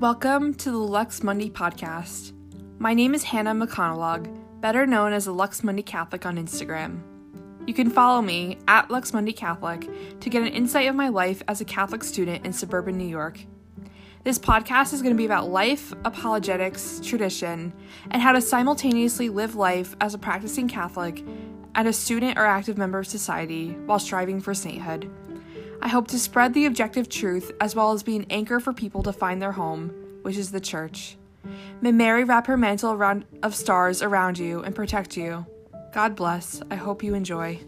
Welcome to the Lux Mundi podcast. My name is Hannah McConaughey, better known as the Lux Mundi Catholic on Instagram. You can follow me at Lux Mundi Catholic to get an insight of my life as a Catholic student in suburban New York. This podcast is going to be about life, apologetics, tradition, and how to simultaneously live life as a practicing Catholic and a student or active member of society while striving for sainthood. I hope to spread the objective truth as well as be an anchor for people to find their home, which is the church. May Mary wrap her mantle of stars around you and protect you. God bless. I hope you enjoy.